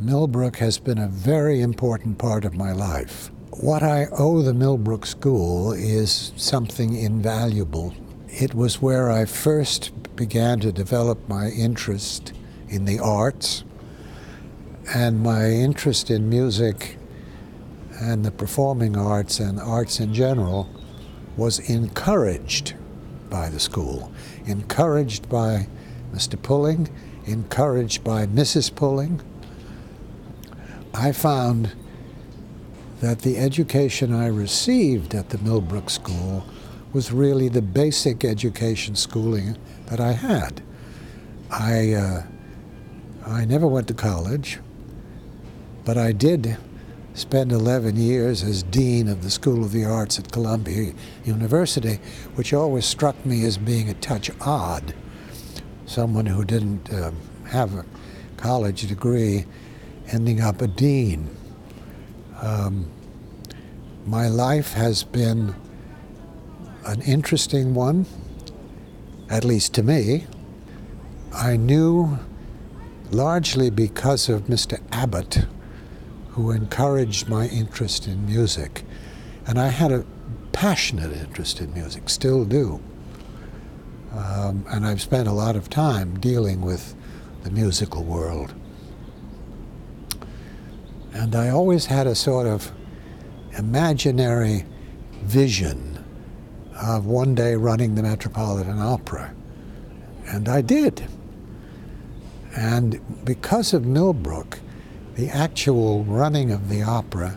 Millbrook has been a very important part of my life. What I owe the Millbrook School is something invaluable. It was where I first began to develop my interest in the arts and my interest in music and the performing arts and arts in general was encouraged by the school, encouraged by Mr. Pulling, encouraged by Mrs. Pulling. I found that the education I received at the Millbrook School was really the basic education schooling that I had. I, uh, I never went to college, but I did spend 11 years as Dean of the School of the Arts at Columbia University, which always struck me as being a touch odd. Someone who didn't um, have a college degree ending up a dean. Um, my life has been an interesting one, at least to me. I knew largely because of Mr. Abbott, who encouraged my interest in music. And I had a passionate interest in music, still do. Um, and I've spent a lot of time dealing with the musical world. And I always had a sort of imaginary vision of one day running the Metropolitan Opera. And I did. And because of Millbrook, the actual running of the opera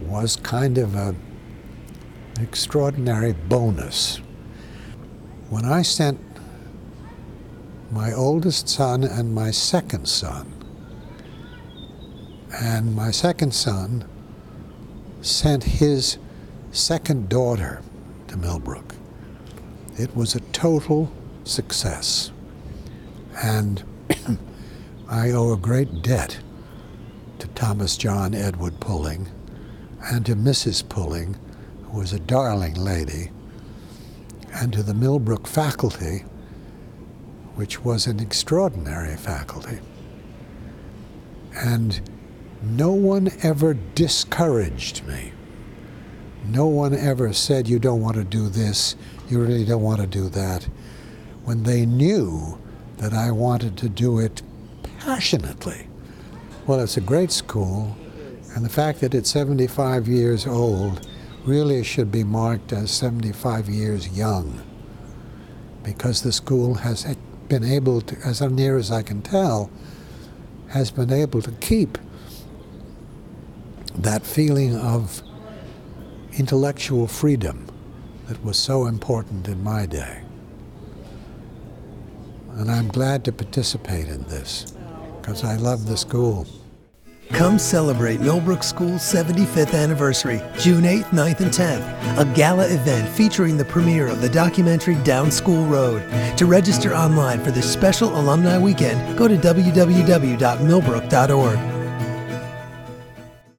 was kind of a, an extraordinary bonus. When I sent my oldest son and my second son, and my second son sent his second daughter to Millbrook. It was a total success. And I owe a great debt to Thomas John Edward Pulling and to Mrs. Pulling, who was a darling lady, and to the Millbrook faculty, which was an extraordinary faculty. And no one ever discouraged me. No one ever said, you don't want to do this, you really don't want to do that, when they knew that I wanted to do it passionately. Well, it's a great school, and the fact that it's 75 years old really should be marked as 75 years young, because the school has been able to, as near as I can tell, has been able to keep that feeling of intellectual freedom that was so important in my day. And I'm glad to participate in this because I love the school. Come celebrate Millbrook School's 75th anniversary, June 8th, 9th, and 10th. A gala event featuring the premiere of the documentary Down School Road. To register online for this special alumni weekend, go to www.millbrook.org.